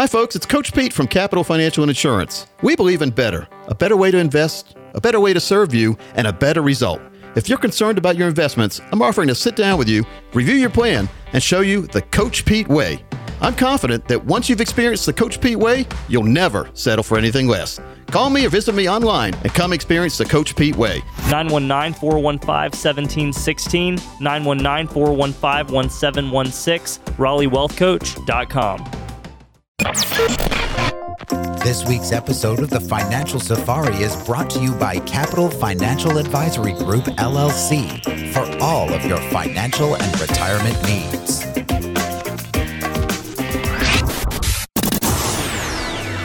Hi, folks. It's Coach Pete from Capital Financial and Insurance. We believe in better a better way to invest, a better way to serve you, and a better result. If you're concerned about your investments, I'm offering to sit down with you, review your plan, and show you the Coach Pete way. I'm confident that once you've experienced the Coach Pete way, you'll never settle for anything less. Call me or visit me online and come experience the Coach Pete way. 919 415 1716, 919 415 1716, RaleighWealthCoach.com. This week's episode of the Financial Safari is brought to you by Capital Financial Advisory Group, LLC, for all of your financial and retirement needs.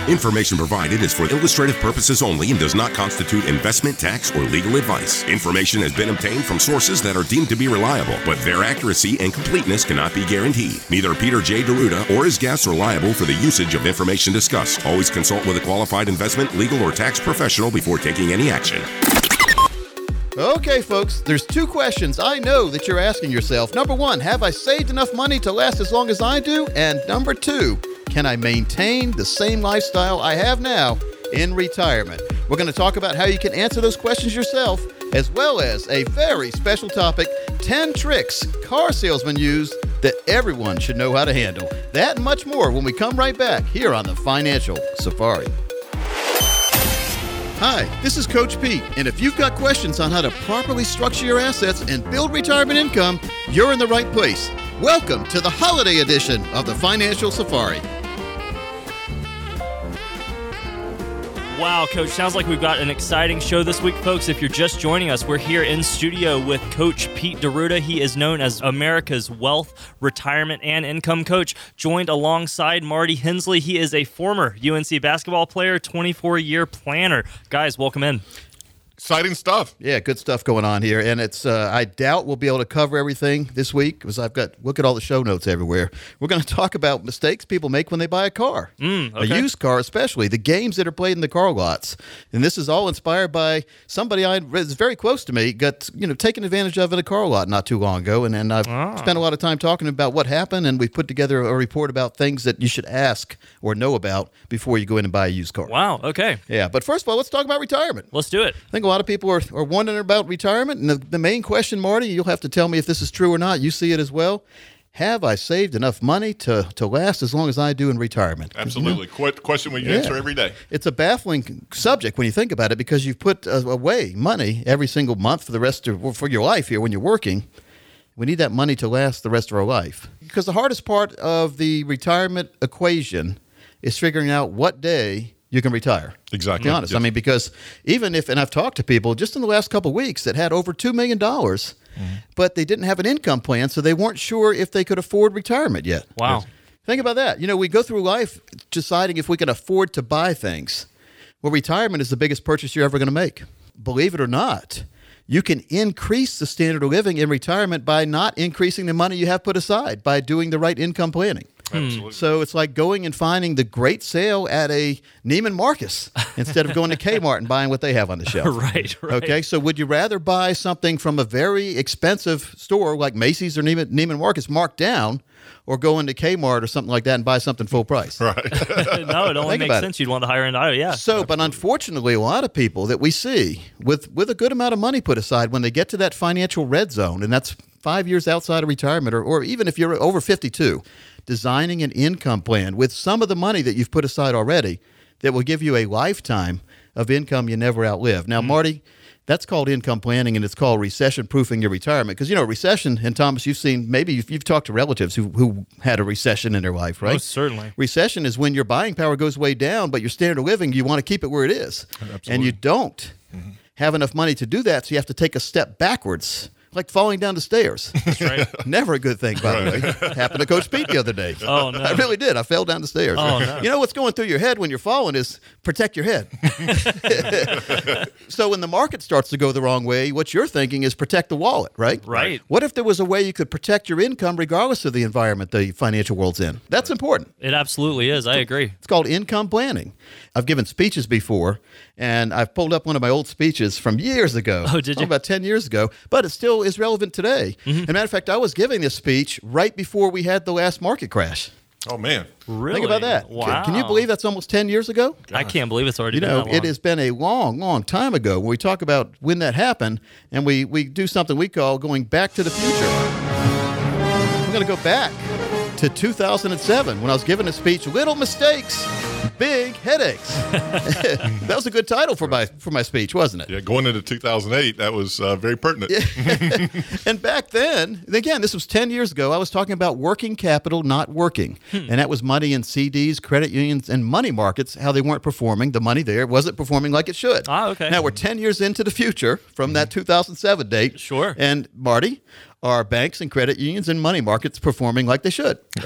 Information provided is for illustrative purposes only and does not constitute investment, tax, or legal advice. Information has been obtained from sources that are deemed to be reliable, but their accuracy and completeness cannot be guaranteed. Neither Peter J. D'Arruda or his guests are liable for the usage of information discussed. Always consult with a qualified investment, legal, or tax professional before taking any action. Okay, folks, there's two questions I know that you're asking yourself. Number one, have I saved enough money to last as long as I do? And number two, can I maintain the same lifestyle I have now in retirement? We're going to talk about how you can answer those questions yourself, as well as a very special topic 10 tricks car salesmen use that everyone should know how to handle. That and much more when we come right back here on the Financial Safari. Hi, this is Coach Pete, and if you've got questions on how to properly structure your assets and build retirement income, you're in the right place. Welcome to the holiday edition of the Financial Safari. Wow, Coach, sounds like we've got an exciting show this week, folks. If you're just joining us, we're here in studio with Coach Pete D'Arruda. He is known as America's Wealth, Retirement, and Income Coach, joined alongside Marty Hensley. He is a former UNC basketball player, 24 year planner. Guys, welcome in exciting stuff. Yeah, good stuff going on here, and it's. Uh, I doubt we'll be able to cover everything this week because I've got look at all the show notes everywhere. We're going to talk about mistakes people make when they buy a car, mm, okay. a used car, especially the games that are played in the car lots. And this is all inspired by somebody I is very close to me got you know taken advantage of in a car lot not too long ago, and and I've ah. spent a lot of time talking about what happened, and we've put together a report about things that you should ask or know about before you go in and buy a used car. Wow. Okay. Yeah, but first of all, let's talk about retirement. Let's do it. I think a lot of people are, are wondering about retirement. And the, the main question, Marty, you'll have to tell me if this is true or not. You see it as well. Have I saved enough money to, to last as long as I do in retirement? Absolutely. You know, question we yeah. answer every day. It's a baffling subject when you think about it because you've put uh, away money every single month for the rest of for your life here when you're working. We need that money to last the rest of our life. Because the hardest part of the retirement equation is figuring out what day you can retire. Exactly. To be honest. Yes. I mean, because even if, and I've talked to people just in the last couple of weeks that had over $2 million, mm-hmm. but they didn't have an income plan, so they weren't sure if they could afford retirement yet. Wow. Yes. Think about that. You know, we go through life deciding if we can afford to buy things. Well, retirement is the biggest purchase you're ever going to make. Believe it or not, you can increase the standard of living in retirement by not increasing the money you have put aside by doing the right income planning. Hmm. Absolutely. So it's like going and finding the great sale at a Neiman Marcus instead of going to Kmart and buying what they have on the shelf. right, right. Okay, so would you rather buy something from a very expensive store like Macy's or Neiman, Neiman Marcus marked down? or go into Kmart or something like that and buy something full price. Right. no, it only Think makes sense. It. You'd want the higher end item. Yeah. So, Absolutely. but unfortunately, a lot of people that we see with with a good amount of money put aside when they get to that financial red zone, and that's five years outside of retirement, or, or even if you're over 52, designing an income plan with some of the money that you've put aside already that will give you a lifetime of income you never outlive. Now, mm-hmm. Marty, that's called income planning and it's called recession proofing your retirement. Because, you know, recession, and Thomas, you've seen, maybe you've, you've, talked to relatives who, who had a recession in their life, right? Most certainly. Recession is when your buying power goes way down, but your standard of living, you want to keep it where it is. Absolutely. And you don't mm-hmm. have enough money to do that. So you have to take a step backwards like falling down the stairs. That's right. Never a good thing, by the way. Happened to Coach Pete the other day. Oh no! I really did. I fell down the stairs. Oh no! You know what's going through your head when you're falling is protect your head. so when the market starts to go the wrong way, what you're thinking is protect the wallet, right? Right. What if there was a way you could protect your income regardless of the environment the financial world's in? That's important. It absolutely is. I agree. It's called income planning. I've given speeches before, and I've pulled up one of my old speeches from years ago. Oh, did you? About 10 years ago, but it still is relevant today. Mm-hmm. As a matter of fact, I was giving this speech right before we had the last market crash. Oh man, Really? Think about that. Wow. Can you believe that's almost 10 years ago? I can't believe it's already You been know, that long. it has been a long, long time ago when we talk about when that happened, and we, we do something we call going back to the future. We're going to go back to 2007 when I was giving a speech, Little Mistakes, Big Headaches. that was a good title for my, for my speech, wasn't it? yeah, going into 2008, that was uh, very pertinent. And back then, again, this was 10 years ago, I was talking about working capital not working. Hmm. And that was money in CDs, credit unions, and money markets, how they weren't performing. The money there wasn't performing like it should. Ah, okay. Now we're 10 years into the future from that 2007 date. Sure. And Marty, are banks and credit unions and money markets performing like they should?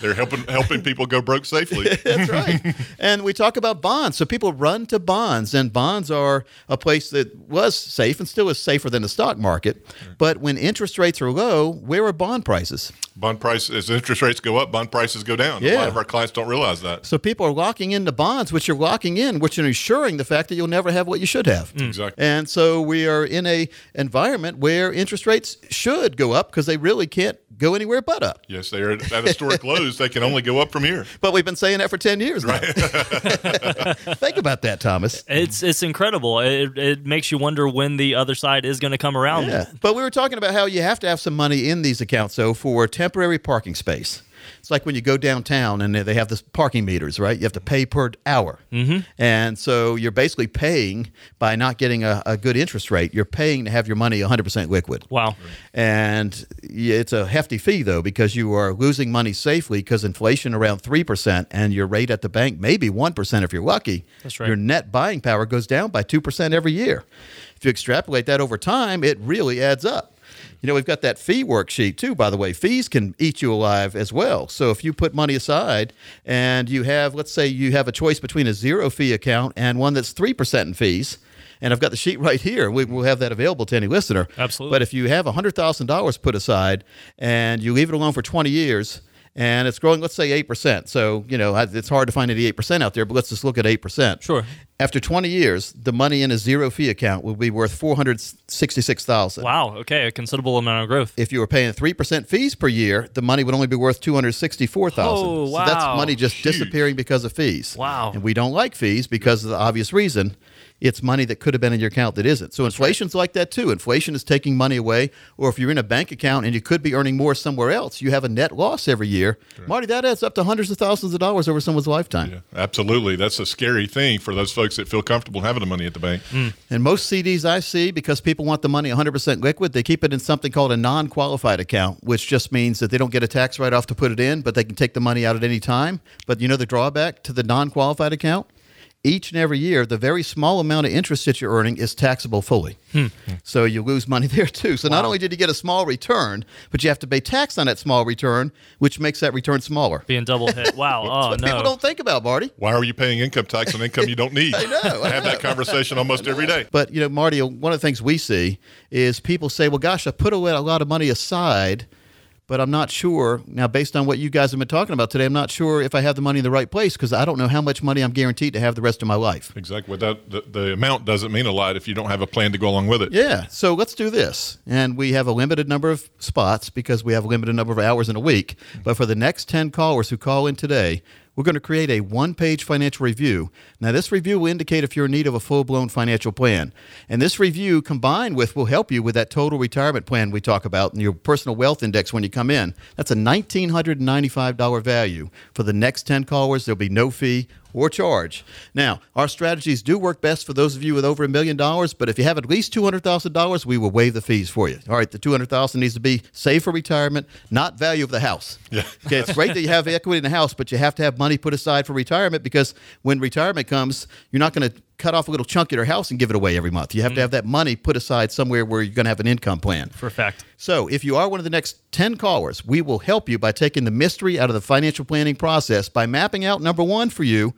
They're helping helping people go broke safely. That's right. and we talk about bonds. So people run to bonds, and bonds are a place that was safe and still is safer than the stock market. But when interest rates are low, where are bond prices? Bond prices as interest rates go up, bond prices go down. A lot of our clients don't realize that. So people are locking into bonds, which you're locking in, which are ensuring the fact that you'll never have what you should have. Mm. Exactly. And so we are in a environment where interest rates should go up because they really can't go anywhere but up. Yes, they are at historic lows. They can only go up from here. But we've been saying that for 10 years now. Think about that, Thomas. It's it's incredible. It, it makes you wonder when the other side is going to come around. Yeah. But we were talking about how you have to have some money in these accounts, though, for temporary parking space. It's like when you go downtown and they have this parking meters, right? You have to pay per hour. Mm-hmm. And so you're basically paying by not getting a, a good interest rate. You're paying to have your money 100% liquid. Wow. And it's a hefty fee, though, because you are losing money safely because inflation around 3% and your rate at the bank maybe 1% if you're lucky. That's right. Your net buying power goes down by 2% every year. If you extrapolate that over time, it really adds up. You know, we've got that fee worksheet too, by the way. Fees can eat you alive as well. So if you put money aside and you have, let's say, you have a choice between a zero fee account and one that's 3% in fees, and I've got the sheet right here. We, we'll have that available to any listener. Absolutely. But if you have $100,000 put aside and you leave it alone for 20 years, and it's growing, let's say 8%. So, you know, it's hard to find any 8% out there, but let's just look at 8%. Sure. After 20 years, the money in a zero fee account will be worth 466000 Wow. Okay. A considerable amount of growth. If you were paying 3% fees per year, the money would only be worth 264000 Oh, So that's money just disappearing because of fees. Wow. And we don't like fees because of the obvious reason. It's money that could have been in your account that isn't. So inflation's like that too. Inflation is taking money away. Or if you're in a bank account and you could be earning more somewhere else, you have a net loss every year. Marty, that adds up to hundreds of thousands of dollars over someone's lifetime. Yeah, absolutely. That's a scary thing for those folks that feel comfortable having the money at the bank. Mm. And most CDs I see, because people want the money 100% liquid, they keep it in something called a non qualified account, which just means that they don't get a tax write off to put it in, but they can take the money out at any time. But you know the drawback to the non qualified account? Each and every year, the very small amount of interest that you're earning is taxable fully. Hmm. So you lose money there too. So not only did you get a small return, but you have to pay tax on that small return, which makes that return smaller. Being double hit. Wow. oh But people don't think about, Marty. Why are you paying income tax on income you don't need? I know, I have that conversation almost every day. But you know, Marty, one of the things we see is people say, "Well, gosh, I put a lot a lot of money aside, but I'm not sure now. Based on what you guys have been talking about today, I'm not sure if I have the money in the right place because I don't know how much money I'm guaranteed to have the rest of my life." Exactly. Without the, the amount doesn't mean a lot if you don't have a plan to go along with it. Yeah. So let's do this. And we have a limited number of spots because we have a limited number of hours in a week. But for the next 10 callers who call in today, we're going to create a one page financial review. Now, this review will indicate if you're in need of a full blown financial plan. And this review, combined with, will help you with that total retirement plan we talk about and your personal wealth index when you come in. That's a $1,995 value. For the next 10 callers, there'll be no fee or charge. Now, our strategies do work best for those of you with over a million dollars, but if you have at least $200,000, we will waive the fees for you. All right, the 200,000 needs to be saved for retirement, not value of the house. Yeah. Okay, it's great that you have equity in the house, but you have to have money put aside for retirement because when retirement comes, you're not going to cut off a little chunk of your house and give it away every month. You have to mm. have that money put aside somewhere where you're going to have an income plan. For a fact. So, if you are one of the next 10 callers, we will help you by taking the mystery out of the financial planning process by mapping out number one for you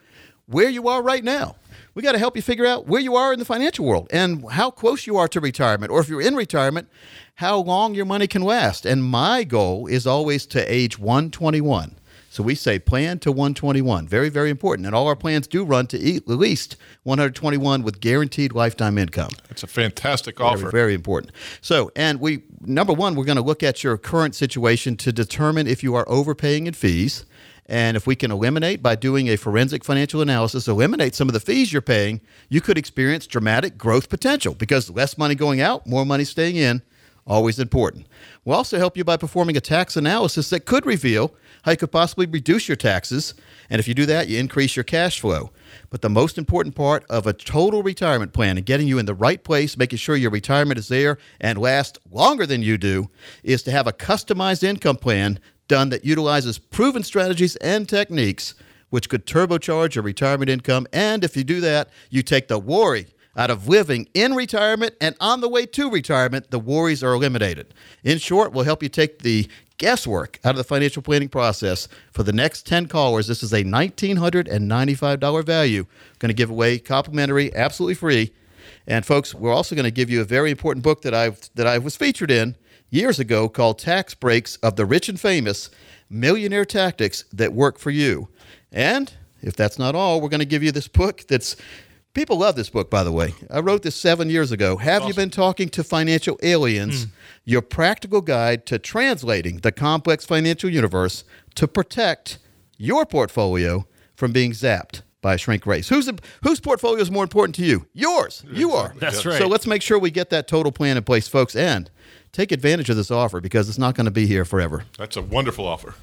where you are right now. We got to help you figure out where you are in the financial world and how close you are to retirement, or if you're in retirement, how long your money can last. And my goal is always to age 121. So we say plan to 121. Very, very important. And all our plans do run to at least 121 with guaranteed lifetime income. It's a fantastic Very, offer. very important. So, and we number one, we're going to look at your current situation to determine if you are overpaying in fees. And if we can eliminate by doing a forensic financial analysis, eliminate some of the fees you're paying, you could experience dramatic growth potential because less money going out, more money staying in, always important. We'll also help you by performing a tax analysis that could reveal how you could possibly reduce your taxes. And if you do that, you increase your cash flow. But the most important part of a total retirement plan and getting you in the right place, making sure your retirement is there and lasts longer than you do, is to have a customized income plan done that utilizes proven strategies and techniques which could turbocharge your retirement income. And if you do that, you take the worry out of living in retirement and on the way to retirement, the worries are eliminated. In short, we'll help you take the guesswork out of the financial planning process. For the next 10 callers, this is a $1,995 value. Going to give away complimentary, absolutely free. And folks, we're also going to give you a very important book that I that I was featured in years ago called Tax Breaks of the Rich and Famous: Millionaire Tactics That Work for You. And if that's not all, we're going to give you this book that's people love this book by the way. I wrote this 7 years ago. Have you been talking to financial aliens? Hmm. Your practical guide to translating the complex financial universe to protect your portfolio from being zapped by a shrink race. Whose whose portfolio is more important to you? Yours. You are. That's right. So let's make sure we get that total plan in place, folks, and take advantage of this offer because it's not going to be here forever. That's a wonderful offer.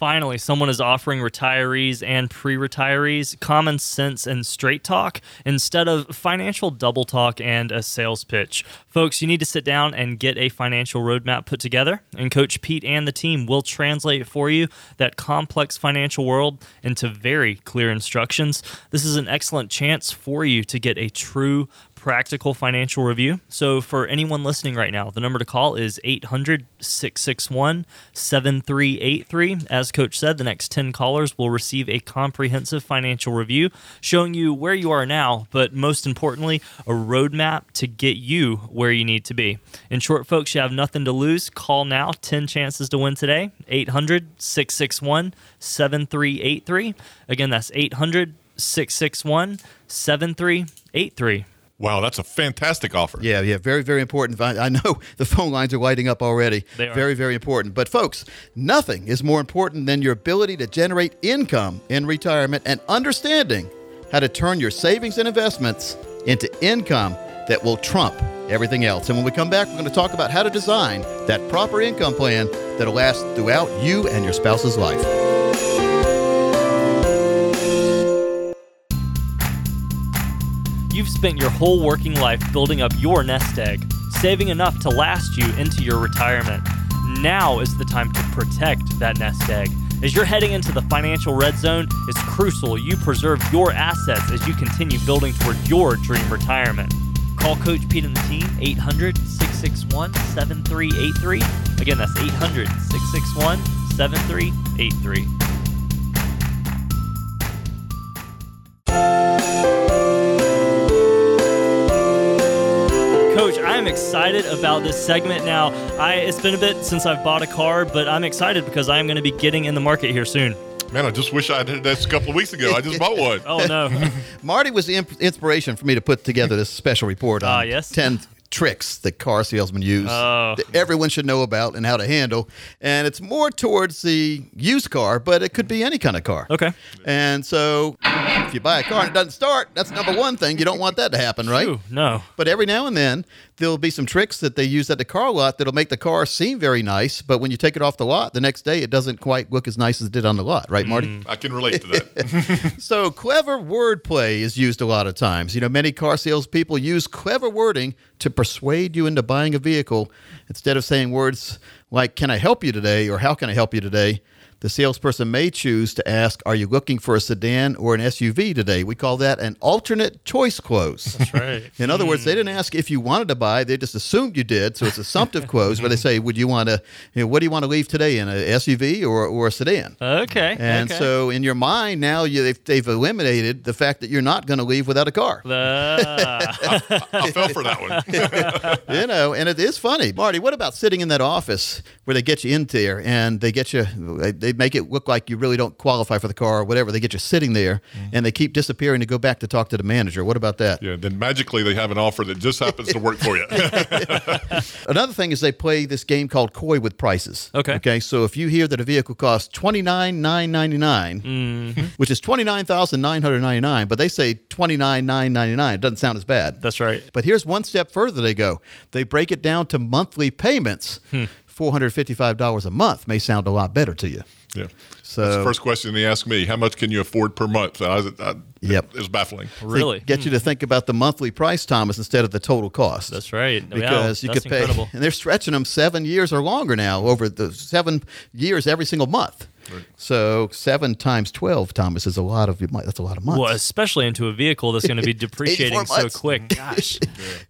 Finally, someone is offering retirees and pre retirees common sense and straight talk instead of financial double talk and a sales pitch. Folks, you need to sit down and get a financial roadmap put together, and Coach Pete and the team will translate for you that complex financial world into very clear instructions. This is an excellent chance for you to get a true practical financial review. So, for anyone listening right now, the number to call is 800 661 7383. As Coach said, the next 10 callers will receive a comprehensive financial review showing you where you are now, but most importantly, a roadmap to get you where you need to be. In short, folks, you have nothing to lose. Call now, 10 chances to win today. 800 661 7383. Again, that's 800 661 7383. Wow, that's a fantastic offer. Yeah, yeah, very, very important. I I know the phone lines are lighting up already. They are. Very, very important. But, folks, nothing is more important than your ability to generate income in retirement and understanding how to turn your savings and investments into income that will trump everything else. And when we come back, we're going to talk about how to design that proper income plan that'll last throughout you and your spouse's life. Spent your whole working life building up your nest egg, saving enough to last you into your retirement. Now is the time to protect that nest egg. As you're heading into the financial red zone, it's crucial you preserve your assets as you continue building toward your dream retirement. Call Coach Pete and the team 800 661 7383. Again, that's 800 661 7383. Am excited about this segment now. I it's been a bit since I've bought a car, but I'm excited because I am going to be getting in the market here soon. Man, I just wish I did this a couple of weeks ago. I just bought one. Oh no. Marty was the imp- inspiration for me to put together this special report on Ah, yes? 10 tricks that car salesmen use Oh. that everyone should know about and how to handle. And it's more towards the used car, but it could be any kind of car. Okay. And so if you buy a car and it doesn't start, that's number one thing. You don't want that to happen, right? Ooh, no. But every now and then, there'll be some tricks that they use at the car lot that'll make the car seem very nice. But when you take it off the lot the next day, it doesn't quite look as nice as it did on the lot, right, Marty? Mm-hmm. I can relate to that. So clever wordplay is used a lot of times. You know, many car salespeople use clever wording to persuade you into buying a vehicle. Instead of saying words like "Can I help you today?" or "How can I help you today?" The salesperson may choose to ask, "Are you looking for a sedan or an SUV today?" We call that an alternate choice close. That's right. In other words, they didn't ask if you wanted to buy; they just assumed you did. So it's assumptive close, where they say, "Would you want to? You know, what do you want to leave today in a SUV or or a sedan?" Okay. And okay. so in your mind now, you, they've, they've eliminated the fact that you're not going to leave without a car. Uh, I fell for that one. you know, and it is funny. Marty, what about sitting in that office where they get you in there and they get you, they they make it look like you really don't qualify for the car or whatever. They get you sitting there, mm-hmm. and they keep disappearing to go back to talk to the manager. What about that? Yeah, then magically they have an offer that just happens to work for you. Another thing is they play this game called Coy with prices. Okay. Okay. So if you hear that a vehicle costs twenty nine nine ninety mm-hmm. which is twenty nine thousand nine hundred ninety nine, but they say twenty nine nine ninety nine, it doesn't sound as bad. That's right. But here's one step further they go. They break it down to monthly payments. Hmm. Four hundred fifty five dollars a month may sound a lot better to you. Yeah. So That's the first question they asked me. How much can you afford per month? I, I, Yep. It was baffling. they Really? get you to hmm. think about the monthly price, Thomas, instead of the total cost. That's right. because Wow, you that's could pay, incredible. and they're stretching them seven years or longer now over the seven years every single month. So seven times twelve, Thomas, is a lot of that's a lot of months. Well, especially into a vehicle that's going to be depreciating so months. quick. Gosh.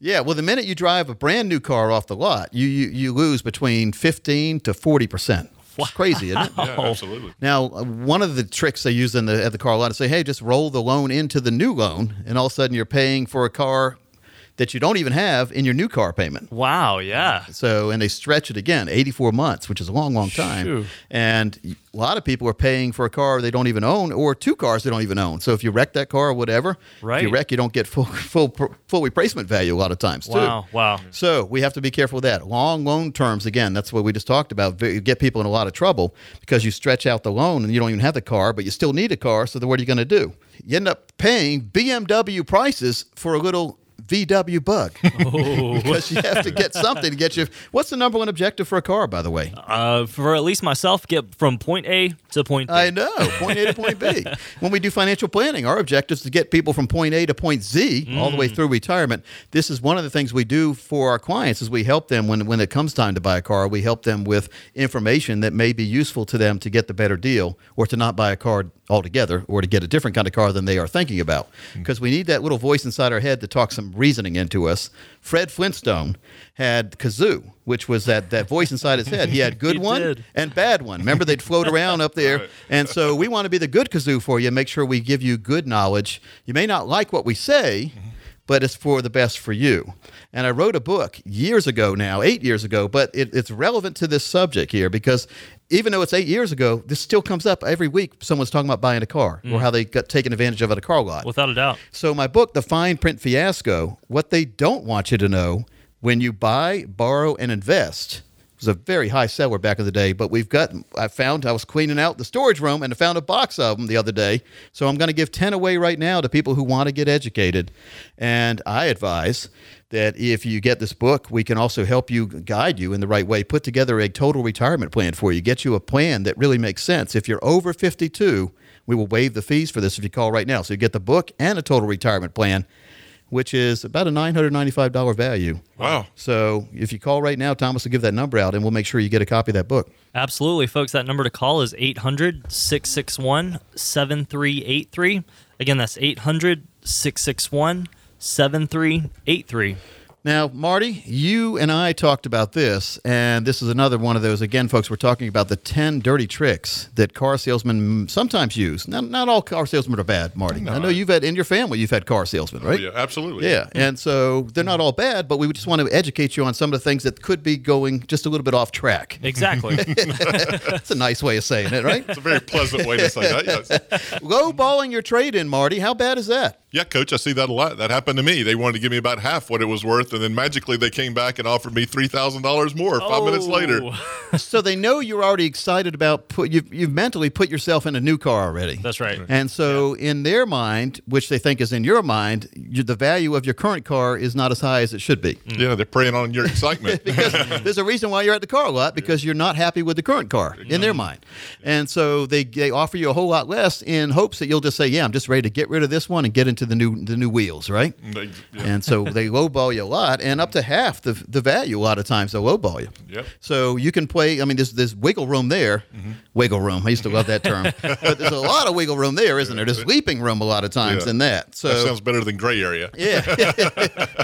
Yeah, well, the minute you drive a brand new car off the lot, you you, you lose between fifteen to forty percent. It's crazy, isn't it? Yeah, absolutely. Now, one of the tricks they use in the at the car lot is say, "Hey, just roll the loan into the new loan," and all of a sudden you're paying for a car that you don't even have in your new car payment. Wow. Yeah. So, and they stretch it again, 84 months, which is a long, long time. And a lot of people are paying for a car they don't even own or two cars they don't even own. So if you wreck that car or whatever, if Right. you wreck, you don't get full, full, full replacement value a lot of times too. Wow. Wow. So we have to be careful with that. Long loan terms, again, that's what we just talked about. v- Get people in a lot of trouble because you stretch out the loan and you don't even have the car, but you still need a car. So then what are you going to do? You end up paying BMW prices for a little VW bug because you have to get something to get you. What's the number one objective for a car, by the way? Uh, for at least myself, get from point A to point B. I know, point A to point B. When we do financial planning, our objective is to get people from point A to point Z all the way through retirement. This is one of the things we do for our clients is we help them when when it comes time to buy a car, we help them with information that may be useful to them to get the better deal or to not buy a car altogether or to get a different kind of car than they are thinking about. Because we need that little voice inside our head to talk some reasoning into us. Fred Flintstone had kazoo, which was that, that voice inside his head. He had good He one did. and bad one. Remember, they'd float around up there. And so we want to be the good kazoo for you, make sure we give you good knowledge. You may not like what we say, mm-hmm. But it's for the best for you. And I wrote a book years ago now, eight years ago, but it, it's relevant to this subject here because even though it's eight years ago, this still comes up every week. Someone's talking about buying a car or mm. how they got taken advantage of at a car lot. Without a doubt. So my book, The Fine Print Fiasco, what they don't want you to know when you buy, borrow, and invest was a very high seller back in the day. But we've got, I found, I was cleaning out the storage room and I found a box of them the other day. So I'm going to give 10 away right now to people who want to get educated. And I advise that if you get this book, we can also help you guide you in the right way, put together a total retirement plan for you, get you a plan that really makes sense. If you're over 52, we will waive the fees for this if you call right now. So you get the book and a total retirement plan, which is about a $995 value. Wow. So if you call right now, Thomas will give that number out and we'll make sure you get a copy of that book. Absolutely, folks. That number to call is 800 661 7383. Again, that's 800 661 7383. Now, Marty, you and I talked about this, and this is another one of those. Again, folks, we're talking about the 10 dirty tricks that car salesmen sometimes use. Not, not all car salesmen are bad, Marty. I know you've had, in your family, you've had car salesmen, right? Oh, yeah, absolutely. Yeah, and so they're not all bad, but we just want to educate you on some of the things that could be going just a little bit off track. Exactly. That's a nice way of saying it, right? It's a very pleasant way to say that. Yes. Low balling your trade in, Marty. How bad is that? Yeah, coach, I see that a lot. That happened to me. They wanted to give me about half what it was worth, and then magically they came back and offered me three thousand dollars more five oh. minutes later. Oh, So they know you're already excited about put you've, you've mentally put yourself in a new car already. That's right. And so, in their mind, which they think is in your mind, you, the value of your current car is not as high as it should be. Mm. Yeah, they're preying on your excitement. Because there's a reason why you're at the car lot because you're not happy with the current car in their mind. And so they, they offer you a whole lot less in hopes that you'll just say, "Yeah, I'm just ready to get rid of this one and get into the new the new wheels," right? They- yeah. And so they lowball you a lot, and up to half the the value. A lot of times they'll lowball you. Yep. So you can play. I mean, there's there's wiggle room there. Wiggle room. I used to love that term. but there's a lot of wiggle room there, isn't there? There's leaping room a lot of times Yeah. in that. So that sounds better than gray area. yeah.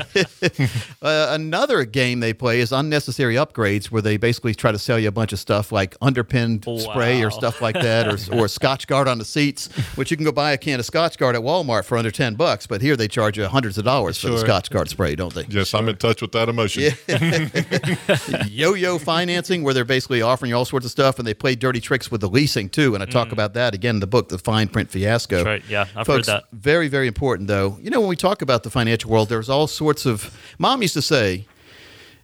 uh, another game they play is unnecessary upgrades, where they basically try to sell you a bunch of stuff like underpinned spray or stuff like that, or, or Scotchgard on the seats, which you can go buy a can of Scotchgard at Walmart for under ten bucks. But here they charge you hundreds of dollars for the Sure. Scotchgard spray, don't they? Yes, Yes, I'm in touch with that emotion. yo-yo financing where they're basically offering you all sorts of stuff and they play dirty tricks with the leasing too and i talk about that again in the book the fine print fiasco Mm. That's right. Yeah, I've Folks, heard that. very very important though you know when we talk about the financial world there's all sorts of mom used to say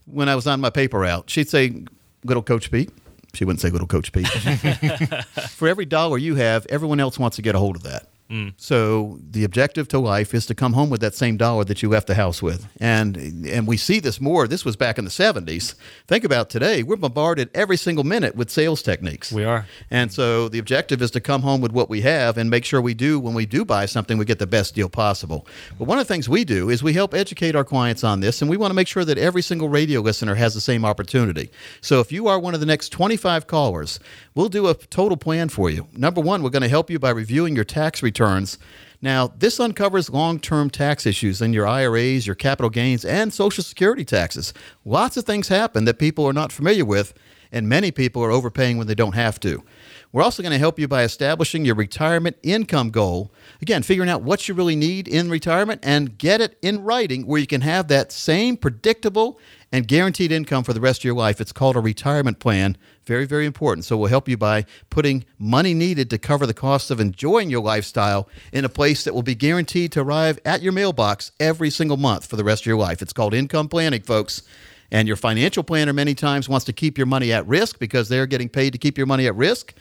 when i was on my paper route she'd say little coach pete she wouldn't say little coach pete for every dollar you have everyone else wants to get a hold of that Mm. so the objective to life is to come home with that same dollar that you left the house with, and and we see this more. This was back in the '70s. Think about today; we're bombarded every single minute with sales techniques. We are. and so the objective is to come home with what we have and make sure we do when we do buy something, we get the best deal possible. But one of the things we do is we help educate our clients on this, and we want to make sure that every single radio listener has the same opportunity. So if you are one of the next 25 callers, we'll do a total plan for you. Number one, we're going to help you by reviewing your tax returns. Now, this uncovers long term tax issues in your IRAs, your capital gains, and Social Security taxes. Lots of things happen that people are not familiar with, and many people are overpaying when they don't have to. We're also going to help you by establishing your retirement income goal. Again, figuring out what you really need in retirement and get it in writing where you can have that same predictable and guaranteed income for the rest of your life. It's called a retirement plan. Very, very important. So we'll help you by putting money needed to cover the costs of enjoying your lifestyle in a place that will be guaranteed to arrive at your mailbox every single month for the rest of your life. It's called income planning, folks. And your financial planner many times wants to keep your money at risk because they're getting paid to keep your money at risk.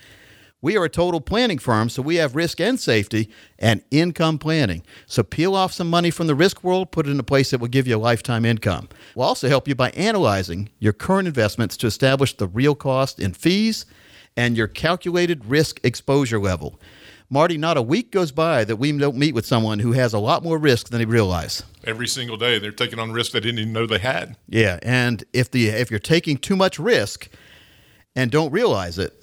We are a total planning firm, so we have risk and safety and income planning. So peel off some money from the risk world, put it in a place that will give you a lifetime income. We'll also help you by analyzing your current investments to establish the real cost in fees and your calculated risk exposure level. Marty, not a week goes by that we don't meet with someone who has a lot more risk than they realize. Every single day, they're taking on risks they didn't even know they had. Yeah, and if the if you're taking too much risk and don't realize it,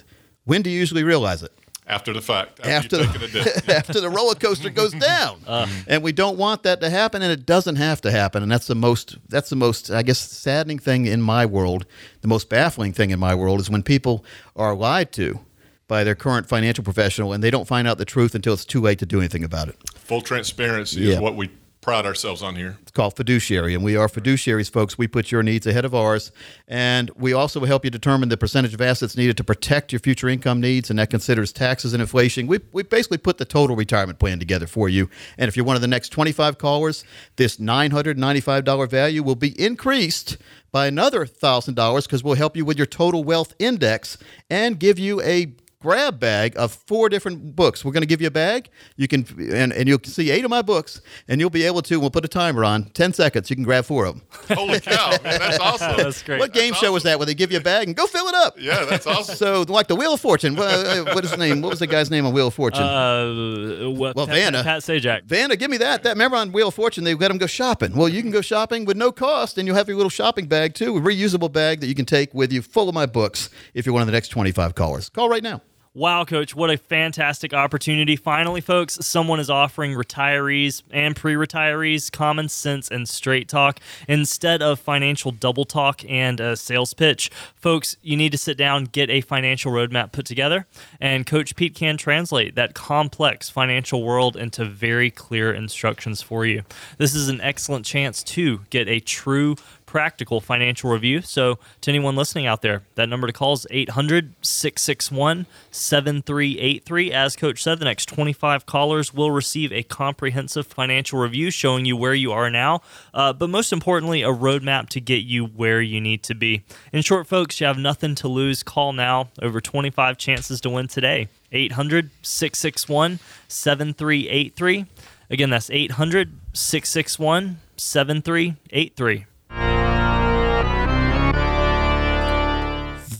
when do you usually realize it? After the fact, after, After you've the- taken a dip. after the roller coaster goes down. Uh. and we don't want that to happen and it doesn't have to happen. And that's the most that's the most I guess saddening thing in my world. The most baffling thing in my world is when people are lied to by their current financial professional and they don't find out the truth until it's too late to do anything about it. Full transparency Yeah. is what we pride ourselves on here. It's called fiduciary, and we are fiduciaries, folks. We put your needs ahead of ours, and we also help you determine the percentage of assets needed to protect your future income needs, and that considers taxes and inflation. We, we basically put the total retirement plan together for you. And if you're one of the next 25 callers, this $995 value will be increased by another $1,000 because we'll help you with your total wealth index and give you a grab bag of four different books. We're going to give you a bag. You can and, and you'll see eight of my books, and you'll be able to. We'll put a timer on ten seconds. You can grab four of them. Holy cow, man, that's awesome. That's great. What game show was that where they give you a bag and go fill it up? Yeah, that's awesome. So like the Wheel of Fortune. What, uh, what is his name? What was the guy's name on Wheel of Fortune? Uh, what, Well, Pat, Vanna. Pat Sajak. Vanna, give me that. That remember on Wheel of Fortune they let them go shopping. Well, you can go shopping with no cost, and you'll have your little shopping bag too, a reusable bag that you can take with you, full of my books. If you're one of the next 25 callers, call right now. Wow, coach, what a fantastic opportunity. Finally, folks, someone is offering retirees and pre retirees common sense and straight talk instead of financial double talk and a sales pitch. Folks, you need to sit down, get a financial roadmap put together, and Coach Pete can translate that complex financial world into very clear instructions for you. This is an excellent chance to get a true practical financial review. So, to anyone listening out there, that number to call is 800 661 7383. As Coach said, the next 25 callers will receive a comprehensive financial review showing you where you are now, uh, but most importantly, a roadmap to get you where you need to be. In short, folks, you have nothing to lose. Call now. Over 25 chances to win today. 800 661 7383. Again, that's 800 661 7383.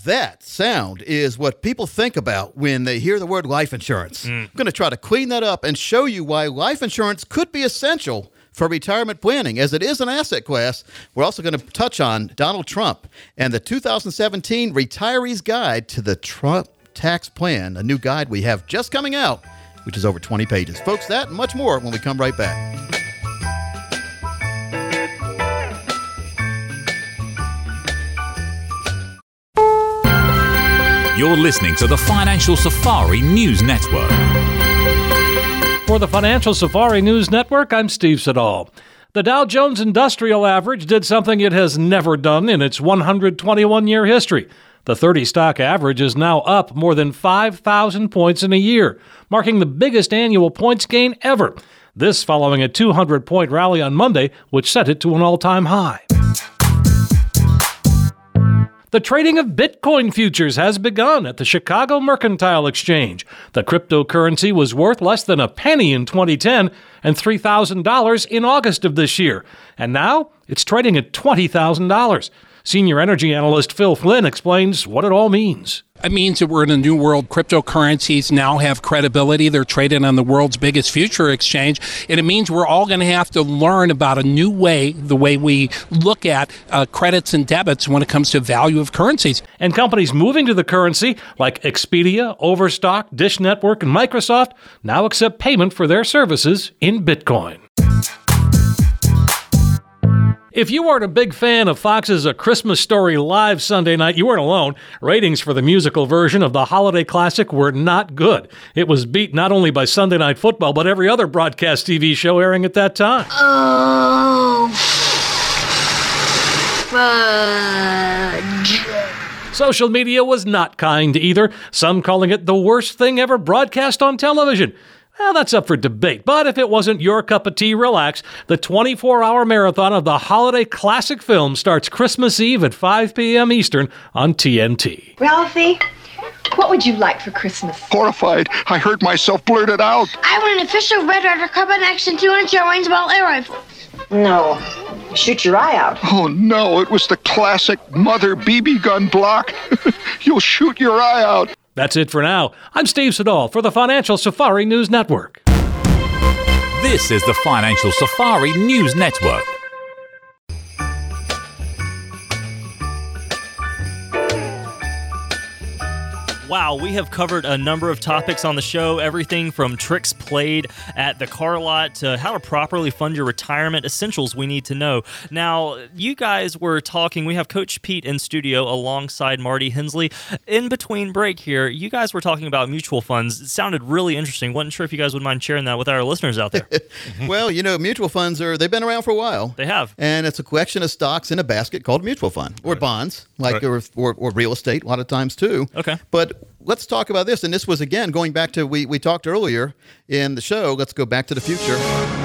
That sound is what people think about when they hear the word life insurance. Mm. I'm going to try to clean that up and show you why life insurance could be essential for retirement planning, as it is an asset class. We're also going to touch on Donald Trump and the 2017 Retirees Guide to the Trump Tax Plan, a new guide we have just coming out, which is over 20 pages. Folks, that and much more when we come right back. You're listening to the Financial Safari News Network. For the Financial Safari News Network, I'm Steve Siddall. The Dow Jones Industrial Average did something it has never done in its 121 year history. The 30 stock average is now up more than 5,000 points in a year, marking the biggest annual points gain ever. This following a 200 point rally on Monday, which set it to an all time high. The trading of Bitcoin futures has begun at the Chicago Mercantile Exchange. The cryptocurrency was worth less than a penny in 2010 and $3,000 in August of this year. And now it's trading at $20,000. Senior energy analyst Phil Flynn explains what it all means. It means that we're in a new world. Cryptocurrencies now have credibility. They're traded on the world's biggest future exchange. And it means we're all going to have to learn about a new way, the way we look at uh, credits and debits when it comes to value of currencies. And companies moving to the currency, like Expedia, Overstock, Dish Network, and Microsoft, now accept payment for their services in Bitcoin. If you weren't a big fan of Fox's A Christmas Story live Sunday night, you weren't alone. Ratings for the musical version of the holiday classic were not good. It was beat not only by Sunday Night Football, but every other broadcast TV show airing at that time. Oh, fudge. Social media was not kind either, some calling it the worst thing ever broadcast on television. Well, that's up for debate, but if it wasn't your cup of tea, relax. The 24 hour marathon of the holiday classic film starts Christmas Eve at 5 p.m. Eastern on TNT. Ralphie, what would you like for Christmas? Horrified, I heard myself blurt it out. I want an official Red Ryder Carbine Action 200 rangeable air rifle. No. Shoot your eye out. Oh no, it was the classic mother BB gun block. You'll shoot your eye out. That's it for now. I'm Steve Siddall for the Financial Safari News Network. This is the Financial Safari News Network. Wow, we have covered a number of topics on the show everything from tricks played at the car lot to how to properly fund your retirement essentials we need to know. Now, you guys were talking, we have Coach Pete in studio alongside Marty Hensley. In between break here, you guys were talking about mutual funds. It sounded really interesting. Wasn't sure if you guys would mind sharing that with our listeners out there. well, you know, mutual funds are, they've been around for a while. They have. And it's a collection of stocks in a basket called mutual fund or bonds, like Right. or, or, or real estate a lot of times too. Okay. But let's talk about this. And this was, again, going back to, we, we talked earlier in the show. Let's go back to the future.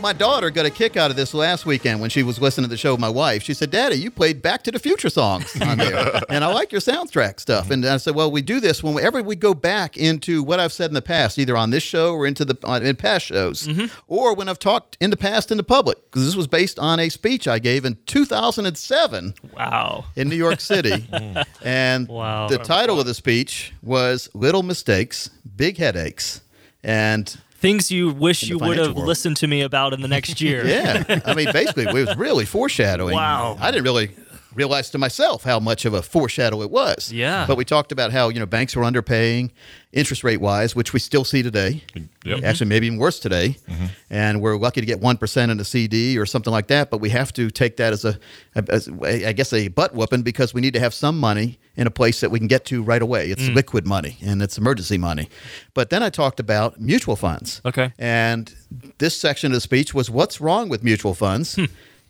My daughter got a kick out of this last weekend when she was listening to the show with my wife. She said, Daddy, you played Back to the Future songs on there. and I like your soundtrack stuff. And I said, Well, we do this whenever we go back into what I've said in the past, either on this show or into the on, in past shows, mm-hmm. or when I've talked in the past in the public, because this was based on a speech I gave in 2007 Wow. in New York City. Hmm. and Wow. the title of the speech was Little Mistakes, Big Headaches. And Things you wish you would have world. listened to me about in the next year. yeah, I mean, basically, it was really foreshadowing. Wow. I didn't really realize to myself how much of a foreshadow it was. Yeah. But we talked about how, you know, banks were underpaying interest rate wise, which we still see today. Yep. Actually, maybe even worse today. Mm-hmm. And we're lucky to get 1% in a CD or something like that. But we have to take that as a, as, I guess, a butt whooping because we need to have some money in a place that we can get to right away. It's mm. liquid money and it's emergency money. But then I talked about mutual funds. Okay. And this section of the speech was what's wrong with mutual funds? Hmm.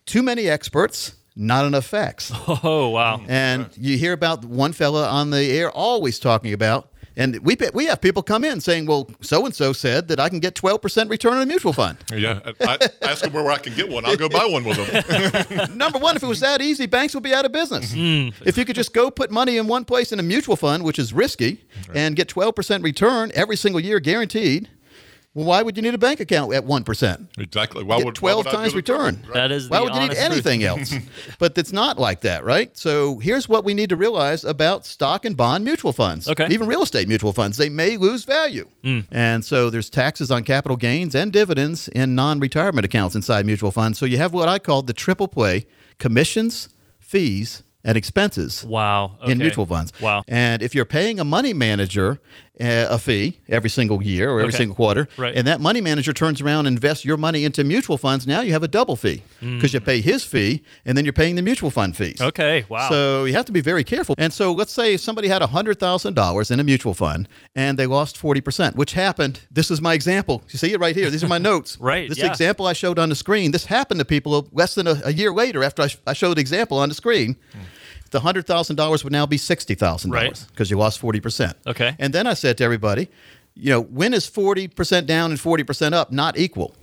Too many experts, not enough facts. Oh, wow. And you hear about one fella on the air always talking about, and we we have people come in saying, "Well, so and so said that I can get twelve percent return on a mutual fund." Yeah, I, I ask them where I can get one. I'll go buy one with them. Number one, if it was that easy, banks would be out of business. Mm-hmm. If you could just go put money in one place in a mutual fund, which is risky, and get twelve percent return every single year guaranteed, well, why would you need a bank account at one percent? Exactly. Why Get would why 12 would times go to return. right? That is Why the would you need honest truth. anything else? but it's not like that, right? So here's what we need to realize about stock and bond mutual funds. Okay. Even real estate mutual funds, they may lose value. Mm. And so there's taxes on capital gains and dividends in non retirement accounts inside mutual funds. So you have what I call the triple play commissions, fees, and expenses Wow. in mutual funds. Wow. And if you're paying a money manager a fee every single year or every Okay. single quarter, Right. and that money manager turns around and invests your money into mutual funds, now you have a double fee because you pay his fee and then you're paying the mutual fund fees. Mm. Okay. Wow. So you have to be very careful. And so let's say somebody had $100,000 in a mutual fund and they lost 40%, which happened. This is my example. You see it right here. These are my notes. Right, This yeah. example I showed on the screen, this happened to people less than a, a year later after I, sh- I showed the example on the screen. The $100,000 would now be $60,000 because you lost 40%. Okay. And then I said to everybody, you know, when is 40% down and 40% up not equal?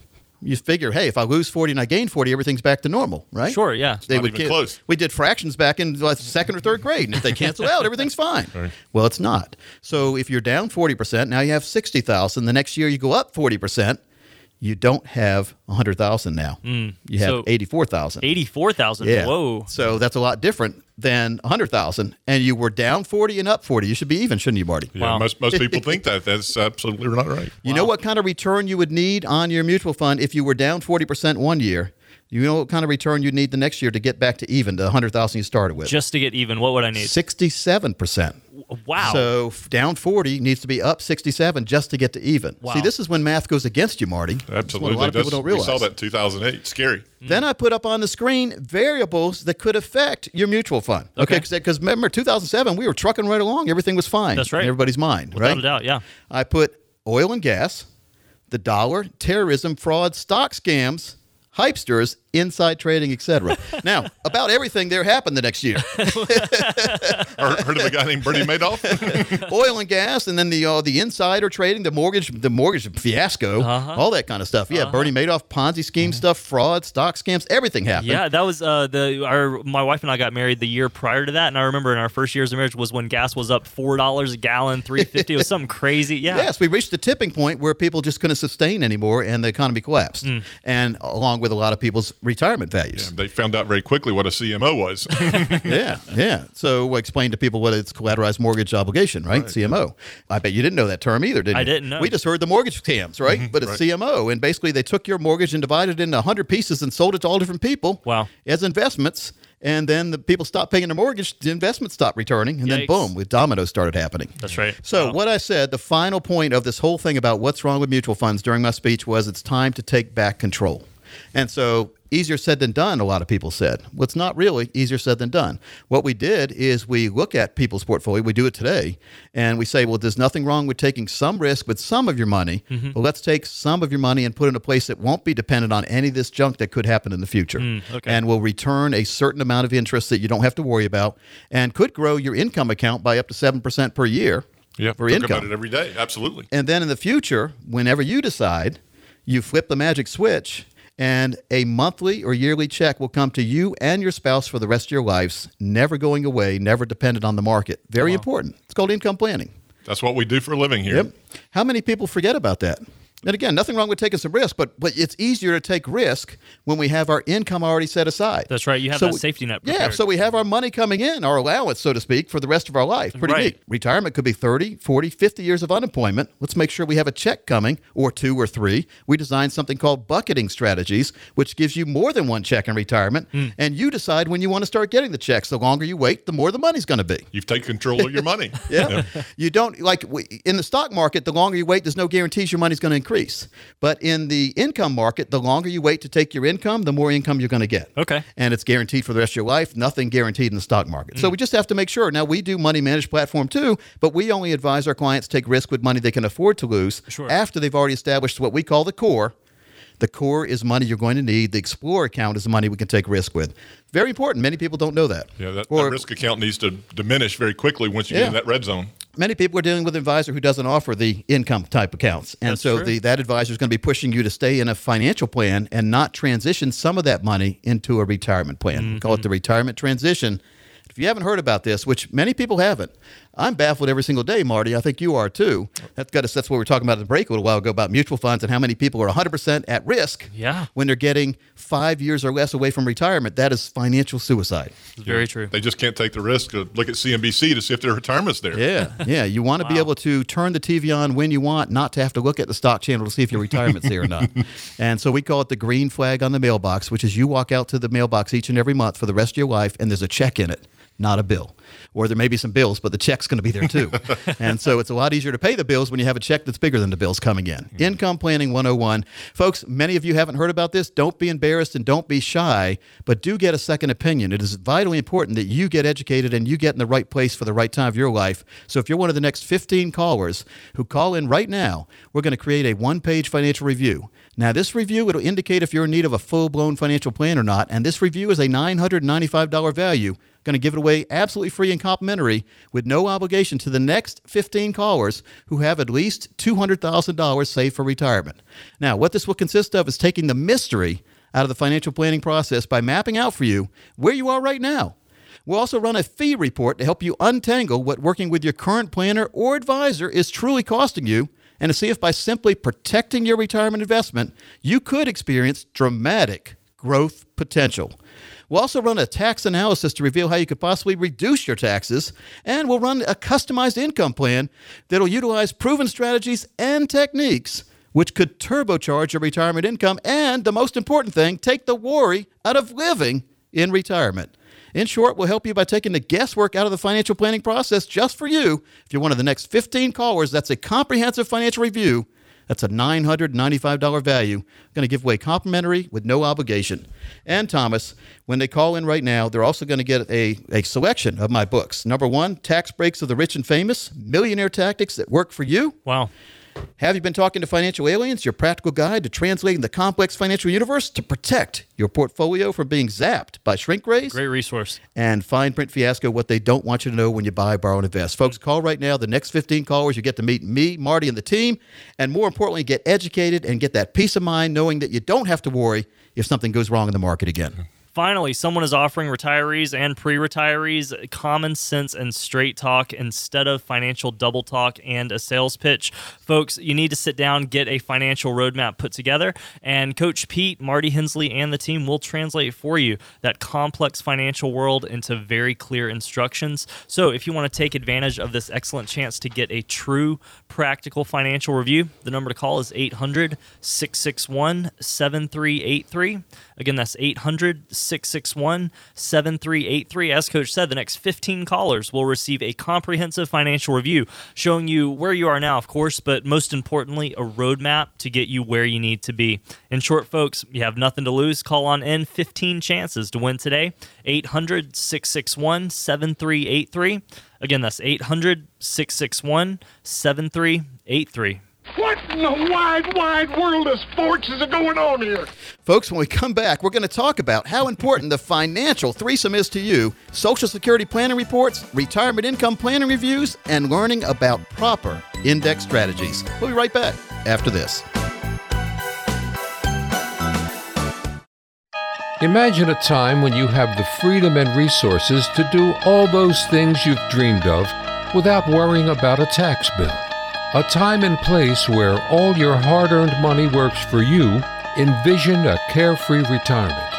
You figure, hey, if I lose 40 and I gain 40, everything's back to normal, right? Sure, yeah. They not would even get- close. We did fractions back in like, second or third grade, and if they cancel out, everything's fine. Well, it's not. So if you're down 40%, now you have 60,000. The next year you go up 40%, you don't have 100,000 now. You have Mm. So- 84,000. 84,000. Yeah. Whoa. So that's a lot different than 100,000. And you were down 40 and up 40. You should be even, shouldn't you, Marty? Yeah, Wow. most most people think that. That's absolutely not right. You know what kind of return you would need on your mutual fund if you were down 40% one year? You know what kind of return you'd need the next year to get back to even, the 100,000 you started with? Just to get even, what would I need? 67%. Wow. So down 40 needs to be up 67 just to get to even. Wow. See, this is when math goes against you, Marty. That's what Absolutely. a lot of people don't realize. We saw that in 2008. Scary. Mm. Then I put up on the screen variables that could affect your mutual fund. Okay. Because remember, 2007, we were trucking right along. Everything was fine. That's right. In everybody's mind, Without right? a doubt, yeah. I put oil and gas, the dollar, terrorism, fraud, stock scams, hypesters, inside trading, etc. now, about everything there happened the next year. Heard, heard of a guy named Bernie Madoff? oil and gas, and then the uh, the insider trading, the mortgage, the mortgage fiasco, Uh-huh. all that kind of stuff. Yeah, Bernie Madoff, Ponzi scheme stuff, fraud, stock scams, everything happened. Yeah, that was uh, the our my wife and I got married the year prior to that, and I remember in our first years of marriage was when gas was up four dollars a gallon, three fifty. it was something crazy. Yeah. Yes, we reached the tipping point where people just couldn't sustain anymore, and the economy collapsed, Mm. and along with a lot of people's retirement values. they found out very quickly what a CMO was. yeah, yeah. So explain to people what it's collateralized mortgage obligation, right? CMO. I bet you didn't know that term either, did you? I didn't know. We just heard the mortgage scams, right? Mm-hmm. But it's CMO, and basically they took your mortgage and divided it into hundred pieces and sold it to all different people. Wow. As investments. And then the people stopped paying their mortgage, the investments stopped returning, and then boom, with dominoes started happening. That's right. So, Wow. what I said, the final point of this whole thing about what's wrong with mutual funds during my speech was it's time to take back control. And so, easier said than done, a lot of people said. Well, it's not really easier said than done. What we did is we look at people's portfolio, we do it today, and we say, well, there's nothing wrong with taking some risk with some of your money. Mm-hmm. Well, let's take some of your money and put it in a place that won't be dependent on any of this junk that could happen in the future. Mm, okay. And will return a certain amount of interest that you don't have to worry about and could grow your income account by up to 7% per year yeah, for talk income. about it every day. Absolutely. And then in the future, whenever you decide, you flip the magic switch and a monthly or yearly check will come to you and your spouse for the rest of your lives, never going away, never dependent on the market. Very important. It's called income planning. That's what we do for a living here. Yep. How many people forget about that? And again, nothing wrong with taking some risk, but but it's easier to take risk when we have our income already set aside. That's right. You have So that we- safety net. Yeah, so we have our money coming in, our allowance, so to speak, for the rest of our life. Pretty Right. neat. Retirement could be 30, 40, 50 years of unemployment. Let's make sure we have a check coming, or two or three. We designed something called bucketing strategies, which gives you more than one check in retirement, Hmm. and you decide when you want to start getting the checks. The longer you wait, the more the money's going to be. You've taken control of your money. Yeah. You don't like we- in the stock market, the longer you wait, there's no guarantees your money's going to increase. But in the income market, the longer you wait to take your income, the more income you're going to get. Okay. And it's guaranteed for the rest of your life, nothing guaranteed in the stock market. Mm. So we just have to make sure. Now, we do money managed platform too, but we only advise our clients take risk with money they can afford to lose Sure. after they've already established what we call the core. The core is money you're going to need. The Explorer account is the money we can take risk with. Very important. Many people don't know that. Yeah, that, Or- that risk account needs to diminish very quickly once you Yeah. get in that red zone. Many people are dealing with an advisor who doesn't offer the income type accounts. And That's so the, that advisor is going to be pushing you to stay in a financial plan and not transition some of that money into a retirement plan. We call it Mm-hmm. the retirement transition. If you haven't heard about this, which many people haven't, I'm baffled every single day, Marty. I think you are too. That's got us. That's what we were talking about at the break a little while ago about mutual funds and how many people are 100% at risk Yeah. when they're getting five years or less away from retirement. That is financial suicide. Very true. They just can't take the risk to look at CNBC to see if their retirement's there. Yeah, yeah. You want to be able to turn the TV on when you want, not to have to look at the stock channel to see if your retirement's there or not. And so we call it the green flag on the mailbox, which is you walk out to the mailbox each and every month for the rest of your life, and there's a check in it not a bill. Or there may be some bills, but the check's going to be there too. and so it's a lot easier to pay the bills when you have a check that's bigger than the bills coming in. Income Planning 101. Folks, many of you haven't heard about this. Don't be embarrassed and don't be shy, but do get a second opinion. It is vitally important that you get educated and you get in the right place for the right time of your life. So if you're one of the next 15 callers who call in right now, we're going to create a one page financial review. Now, this review it will indicate if you're in need of a full blown financial plan or not, and this review is a $995 value. Going to give it away absolutely free and complimentary with no obligation to the next 15 callers who have at least $200,000 saved for retirement. Now, what this will consist of is taking the mystery out of the financial planning process by mapping out for you where you are right now. We'll also run a fee report to help you untangle what working with your current planner or advisor is truly costing you and to see if by simply protecting your retirement investment, you could experience dramatic growth potential. We'll also run a tax analysis to reveal how you could possibly reduce your taxes, and we'll run a customized income plan that'll utilize proven strategies and techniques which could turbocharge your retirement income and, the most important thing, take the worry out of living in retirement. In short, we'll help you by taking the guesswork out of the financial planning process just for you. If you're one of the next 15 callers, that's a comprehensive financial review. That's a $995 value. Going to give away complimentary with no obligation. And Thomas, when they call in right now, they're also going to get a, a selection of my books. Number one, Tax Breaks of the Rich and Famous Millionaire Tactics That Work for You. Wow. Have you been talking to financial aliens? Your practical guide to translating the complex financial universe to protect your portfolio from being zapped by shrink rays. Great resource. And fine print fiasco, what they don't want you to know when you buy, borrow, and invest. Folks, call right now. The next 15 callers, you get to meet me, Marty, and the team. And more importantly, get educated and get that peace of mind knowing that you don't have to worry if something goes wrong in the market again. Finally, someone is offering retirees and pre retirees common sense and straight talk instead of financial double talk and a sales pitch. Folks, you need to sit down, get a financial roadmap put together, and Coach Pete, Marty Hensley, and the team will translate for you that complex financial world into very clear instructions. So, if you want to take advantage of this excellent chance to get a true practical financial review, the number to call is 800 661 7383. Again, that's 800 661 7383. As Coach said, the next 15 callers will receive a comprehensive financial review showing you where you are now, of course, but most importantly, a roadmap to get you where you need to be. In short, folks, you have nothing to lose. Call on in 15 chances to win today. 800 661 7383. Again, that's 800 661 7383. What in the wide, wide world of sports is going on here? Folks, when we come back, we're going to talk about how important the financial threesome is to you Social Security planning reports, retirement income planning reviews, and learning about proper index strategies. We'll be right back after this. Imagine a time when you have the freedom and resources to do all those things you've dreamed of without worrying about a tax bill. A time and place where all your hard earned money works for you. Envision a carefree retirement.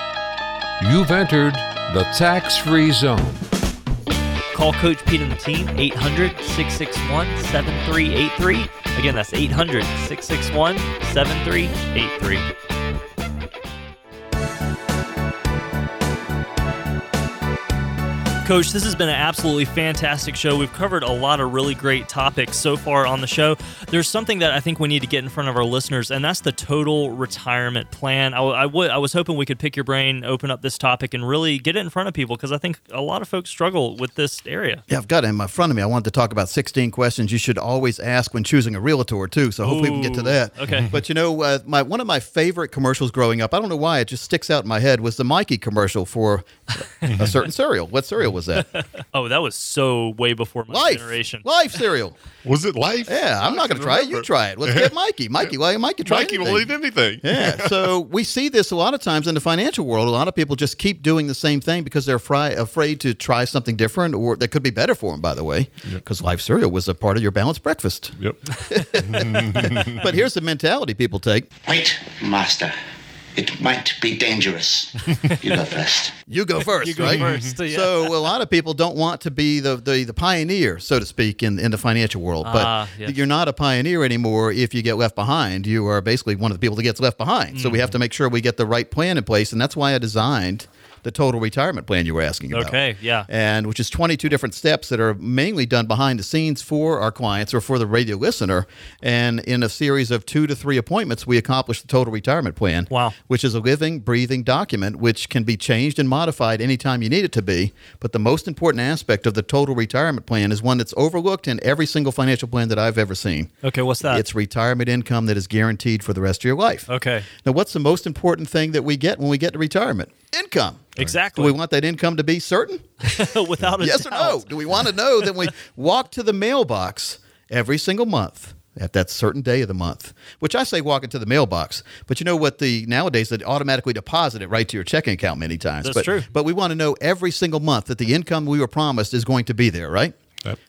You've entered the tax free zone. Call Coach Pete and the team, 800 661 7383. Again, that's 800 661 7383. Coach, this has been an absolutely fantastic show. We've covered a lot of really great topics so far on the show. There's something that I think we need to get in front of our listeners, and that's the total retirement plan. I, I, w- I was hoping we could pick your brain, open up this topic, and really get it in front of people because I think a lot of folks struggle with this area. Yeah, I've got it in front of me. I wanted to talk about 16 questions you should always ask when choosing a realtor, too. So hopefully we can get to that. Okay. But you know, uh, my one of my favorite commercials growing up, I don't know why, it just sticks out in my head, was the Mikey commercial for a certain cereal. What cereal was that? oh, that was so way before my Life. generation. Life cereal. Was it life? Yeah, I'm not going to try it. You try it. Let's get Mikey. Mikey, why Mikey try Mikey will anything. eat anything. Yeah, so we see this a lot of times in the financial world. A lot of people just keep doing the same thing because they're fri- afraid to try something different or that could be better for them, by the way, because life cereal was a part of your balanced breakfast. Yep. but here's the mentality people take Wait, master. It might be dangerous. You go first. You go first, You go right? first, yeah. So a lot of people don't want to be the, the, the pioneer, so to speak, in, in the financial world. But Ah, yes. you're not a pioneer anymore if you get left behind. You are basically one of the people that gets left behind. So we Mm. have to make sure we get the right plan in place. And that's why I designed the total retirement plan you were asking about. Okay, yeah. And which is 22 different steps that are mainly done behind the scenes for our clients or for the radio listener. And in a series of two to three appointments, we accomplish the total retirement plan. Wow. Which is a living, breathing document which can be changed and modified anytime you need it to be. But the most important aspect of the total retirement plan is one that's overlooked in every single financial plan that I've ever seen. Okay, what's that? It's retirement income that is guaranteed for the rest of your life. Okay. Now, what's the most important thing that we get when we get to retirement? Income. Exactly. Do we want that income to be certain? Without a yes doubt. or no? Do we want to know that we walk to the mailbox every single month? At that certain day of the month, which I say walk into the mailbox, but you know what? The nowadays they automatically deposit it right to your checking account many times. That's but, true. But we want to know every single month that the income we were promised is going to be there, right?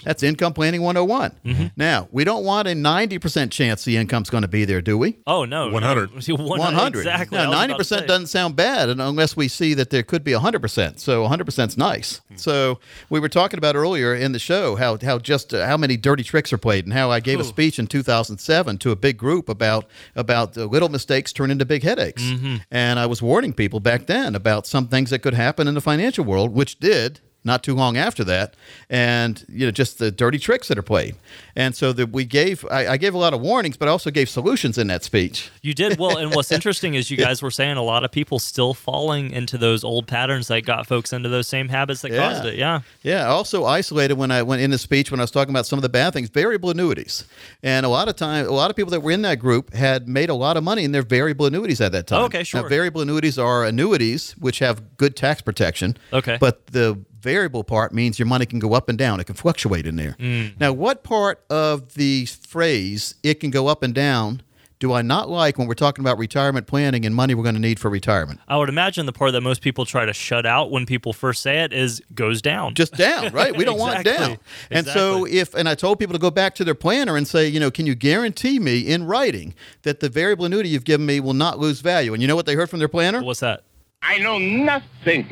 That's income planning 101. Mm-hmm. Now, we don't want a 90% chance the income's going to be there, do we? Oh no, 100. 100. Exactly. Now, I was about to 90% doesn't sound bad and unless we see that there could be 100%. So 100% is nice. So we were talking about earlier in the show how how just uh, how many dirty tricks are played and how I gave a speech in 2007 to a big group about about uh, little mistakes turn into big headaches. Mm-hmm. And I was warning people back then about some things that could happen in the financial world which did not too long after that, and you know just the dirty tricks that are played, and so that we gave I, I gave a lot of warnings, but I also gave solutions in that speech. You did well, and what's interesting is you guys were saying a lot of people still falling into those old patterns that got folks into those same habits that caused it. Yeah. Yeah. Also isolated when I went in the speech when I was talking about some of the bad things, variable annuities. And a lot of time, a lot of people that were in that group had made a lot of money in their variable annuities at that time. Okay, sure. Now, variable annuities are annuities which have good tax protection. Okay. But the variable part means your money can go up and down. It can fluctuate in there. Mm. Now, what part of the phrase "it can go up and down" do I not like when we're talking about retirement planning and money we're going to need for retirement? I would imagine the part that most people try to shut out when people first say it is goes down. just down, right? We don't want down. And so if and I told people to go back to their planner and say, you know, can you guarantee me in writing that the variable annuity you've given me will not lose value? And you know what they heard from their planner? What's that? I know nothing.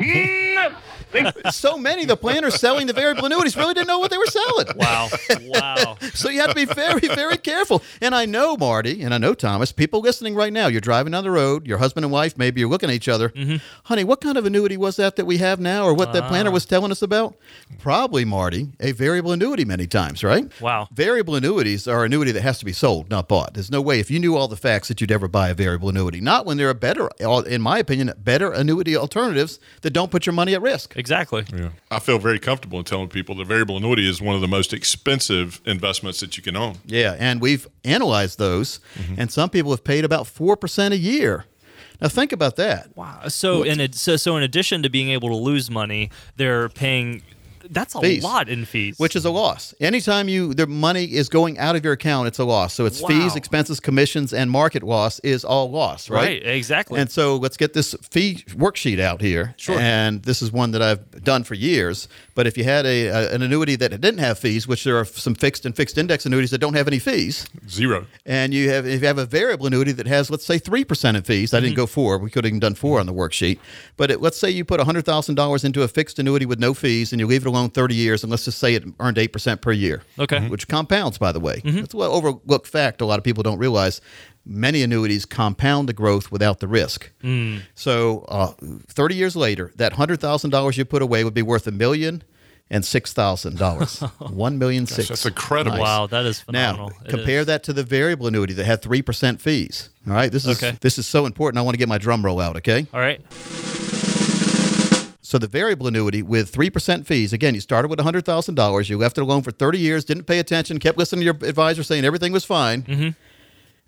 Nothing. so many the planners selling the variable annuities really didn't know what they were selling. Wow. Wow. so you have to be very, very careful. And I know, Marty, and I know, Thomas, people listening right now, you're driving down the road, your husband and wife, maybe you're looking at each other. Mm-hmm. Honey, what kind of annuity was that that we have now or what that Ah. planner was telling us about? Probably, Marty, a variable annuity many times, right? Wow. Variable annuities are annuity that has to be sold, not bought. There's no way, if you knew all the facts, that you'd ever buy a variable annuity. Not when there are better, in my opinion, better annuity alternatives that don't put your money at risk. Exactly. Yeah. I feel very comfortable in telling people the variable annuity is one of the most expensive investments that you can own. Yeah, and we've analyzed those, mm-hmm. and some people have paid about 4% a year. Now, think about that. Wow. So in ad- so so in addition to being able to lose money, they're paying. That's a Fees. lot in fees. Which is a loss. Anytime you the money is going out of your account, it's a loss. So it's fees, expenses, commissions, and market loss is all loss, right? Right, exactly. And so let's get this fee worksheet out here. Sure. And this is one that I've done for years. But if you had a, a an annuity that didn't have fees, which there are some fixed and fixed index annuities that don't have any fees, Zero. and you have if you have a variable annuity that has let's say three percent in fees. I Mm-hmm. didn't go four. We could have even done four on the worksheet. But it, let's say you put hundred thousand dollars into a fixed annuity with no fees, and you leave it alone thirty years, and let's just say it earned eight percent per year. Okay. Mhm. which compounds, by the way. Mm-hmm. That's overlooked fact. A lot of people don't realize. Many annuities compound the growth without the risk. Mm. So, uh, 30 years later, that $100,000 you put away would be worth a million and six thousand dollars. One million six. that's incredible. Wow, that is phenomenal. Now It compare is. that to the variable annuity that had three percent fees. All right, this is Okay. this is so important. I want to get my drum roll out. Okay. All right. So the variable annuity with three percent fees. Again, you started with hundred thousand dollars. You left it alone for thirty years. Didn't pay attention. Kept listening to your advisor saying everything was fine. Mm-hmm.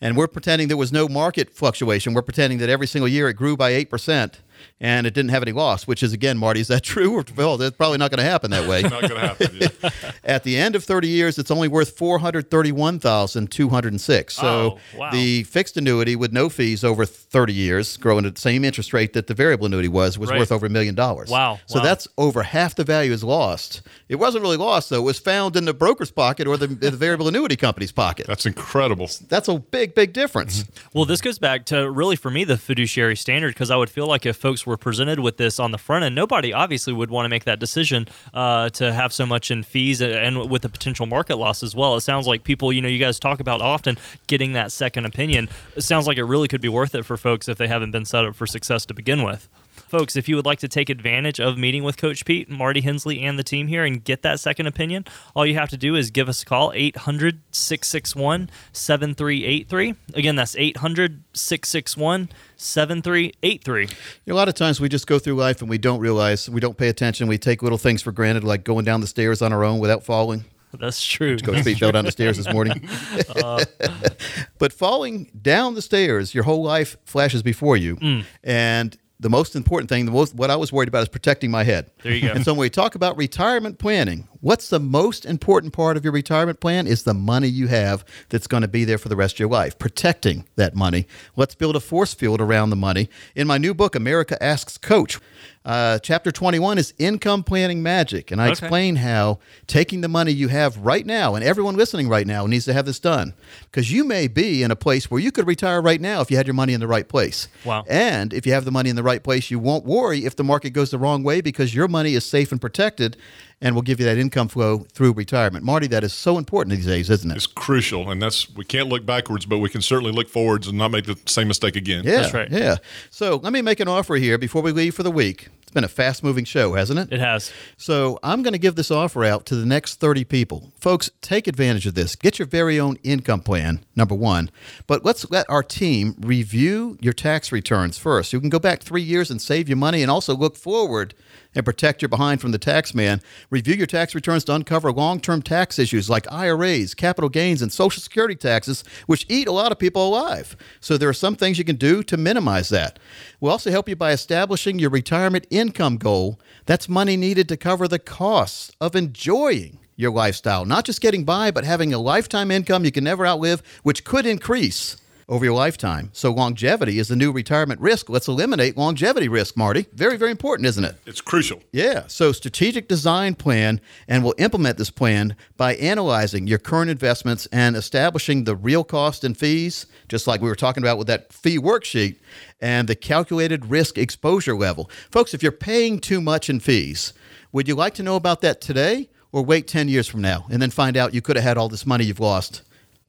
And we're pretending there was no market fluctuation. We're pretending that every single year it grew by eight percent. And it didn't have any loss, which is again, Marty, is that true? Or well, that's probably not going to happen that way. Not going to happen. yeah. At the end of 30 years, it's only worth 431,206. So Oh, wow. the fixed annuity with no fees over 30 years, growing at the same interest rate that the variable annuity was, was Right. worth over a million dollars. Wow, So wow. that's over half the value is lost. It wasn't really lost though; it was found in the broker's pocket or the, the variable annuity company's pocket. That's incredible. That's a big, big difference. Well, this goes back to really for me the fiduciary standard because I would feel like if folks were presented with this on the front end, nobody obviously would want to make that decision uh, to have so much in fees and- and with the potential market loss as well. It sounds like people, you know, you guys talk about often getting that second opinion. It sounds like it really could be worth it for folks if they haven't been set up for success to begin with. Folks, if you would like to take advantage of meeting with Coach Pete, Marty Hensley, and the team here and get that second opinion, all you have to do is give us a call 800 661 7383. Again, that's 800 661 7383. A lot of times we just go through life and we don't realize, we don't pay attention. We take little things for granted, like going down the stairs on our own without falling. That's true. Coach Pete fell down the stairs this morning. Uh, but falling down the stairs, your whole life flashes before you. Mm. And the most important thing, the most what I was worried about is protecting my head. There you go. And so when we talk about retirement planning, what's the most important part of your retirement plan is the money you have that's going to be there for the rest of your life. Protecting that money. Let's build a force field around the money. In my new book, America Asks Coach, uh, chapter 21 is income planning magic. And I Okay. explain how taking the money you have right now, and everyone listening right now needs to have this done, because you may be in a place where you could retire right now if you had your money in the right place. Wow. And if you have the money in the right place, you won't worry if the market goes the wrong way because your money is safe and protected and we'll give you that income flow through retirement. Marty, that is so important these days, isn't it? It's crucial, and that's we can't look backwards, but we can certainly look forwards and not make the same mistake again. Yeah, that's right. Yeah. So let me make an offer here before we leave for the week. It's been a fast moving show, hasn't it? It has. So I'm going to give this offer out to the next 30 people. Folks, take advantage of this. Get your very own income plan, number one. But let's let our team review your tax returns first. You can go back three years and save your money and also look forward and protect your behind from the tax man. Review your tax returns to uncover long term tax issues like IRAs, capital gains, and Social Security taxes, which eat a lot of people alive. So there are some things you can do to minimize that. We'll also help you by establishing your retirement income goal. That's money needed to cover the costs of enjoying your lifestyle, not just getting by, but having a lifetime income you can never outlive, which could increase over your lifetime. So longevity is the new retirement risk. Let's eliminate longevity risk, Marty. Very, very important, isn't it? It's crucial. Yeah. So strategic design plan, and we'll implement this plan by analyzing your current investments and establishing the real cost and fees, just like we were talking about with that fee worksheet, and the calculated risk exposure level. Folks, if you're paying too much in fees, would you like to know about that today or wait 10 years from now and then find out you could have had all this money you've lost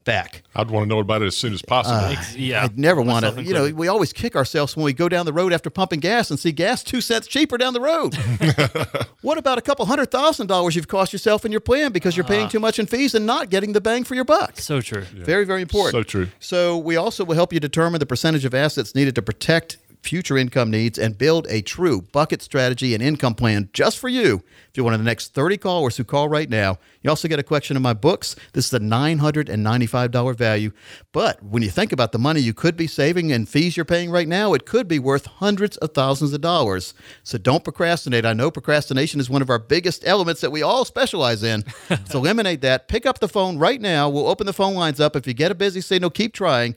back? I'd want to know about it as soon as possible. Uh, I'd never want to. You know, we always kick ourselves when we go down the road after pumping gas and see gas two cents cheaper down the road. what about a couple hundred thousand dollars you've cost yourself in your plan because you're paying Ah. too much in fees and not getting the bang for your buck? So true. Very, very important. So true. So we also will help you determine the percentage of assets needed to protect future income needs and build a true bucket strategy and income plan just for you. If you're one of the next 30 callers who call right now, you also get a collection of my books. This is a $995 value. But when you think about the money you could be saving and fees you're paying right now, it could be worth hundreds of thousands of dollars. So don't procrastinate. I know procrastination is one of our biggest elements that we all specialize in. so eliminate that. Pick up the phone right now. We'll open the phone lines up. If you get a busy signal, keep trying.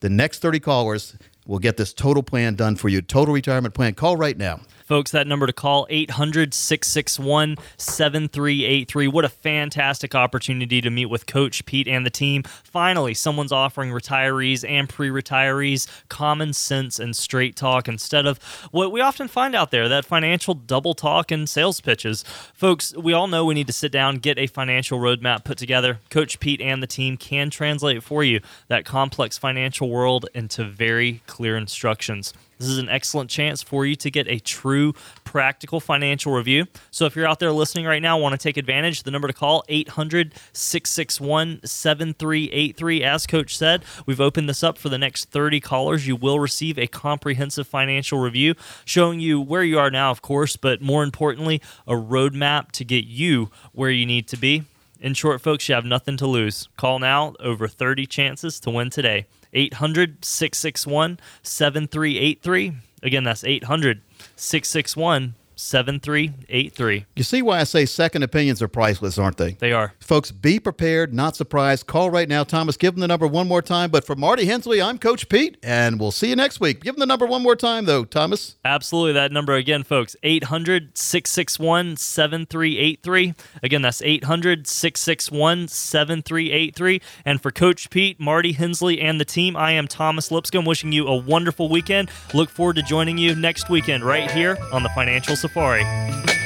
The next 30 callers will get this total plan done for you. Total retirement plan. Call right now. Folks, that number to call 800 661 7383. What a fantastic opportunity to meet with Coach Pete and the team. Finally, someone's offering retirees and pre retirees common sense and straight talk instead of what we often find out there that financial double talk and sales pitches. Folks, we all know we need to sit down, get a financial roadmap put together. Coach Pete and the team can translate for you that complex financial world into very clear instructions. This is an excellent chance for you to get a true practical financial review. So if you're out there listening right now, want to take advantage, the number to call 800-661-7383. As coach said, we've opened this up for the next 30 callers. You will receive a comprehensive financial review showing you where you are now, of course, but more importantly, a roadmap to get you where you need to be. In short, folks, you have nothing to lose. Call now, over 30 chances to win today. 800 661 7383. Again, that's 800 661 7383. You see why I say second opinions are priceless, aren't they? They are. Folks, be prepared, not surprised. Call right now. Thomas, give them the number one more time. But for Marty Hensley, I'm Coach Pete, and we'll see you next week. Give them the number one more time, though, Thomas. Absolutely. That number again, folks 800 661 7383. Again, that's 800 661 7383. And for Coach Pete, Marty Hensley, and the team, I am Thomas Lipscomb wishing you a wonderful weekend. Look forward to joining you next weekend right here on the Financial Safari.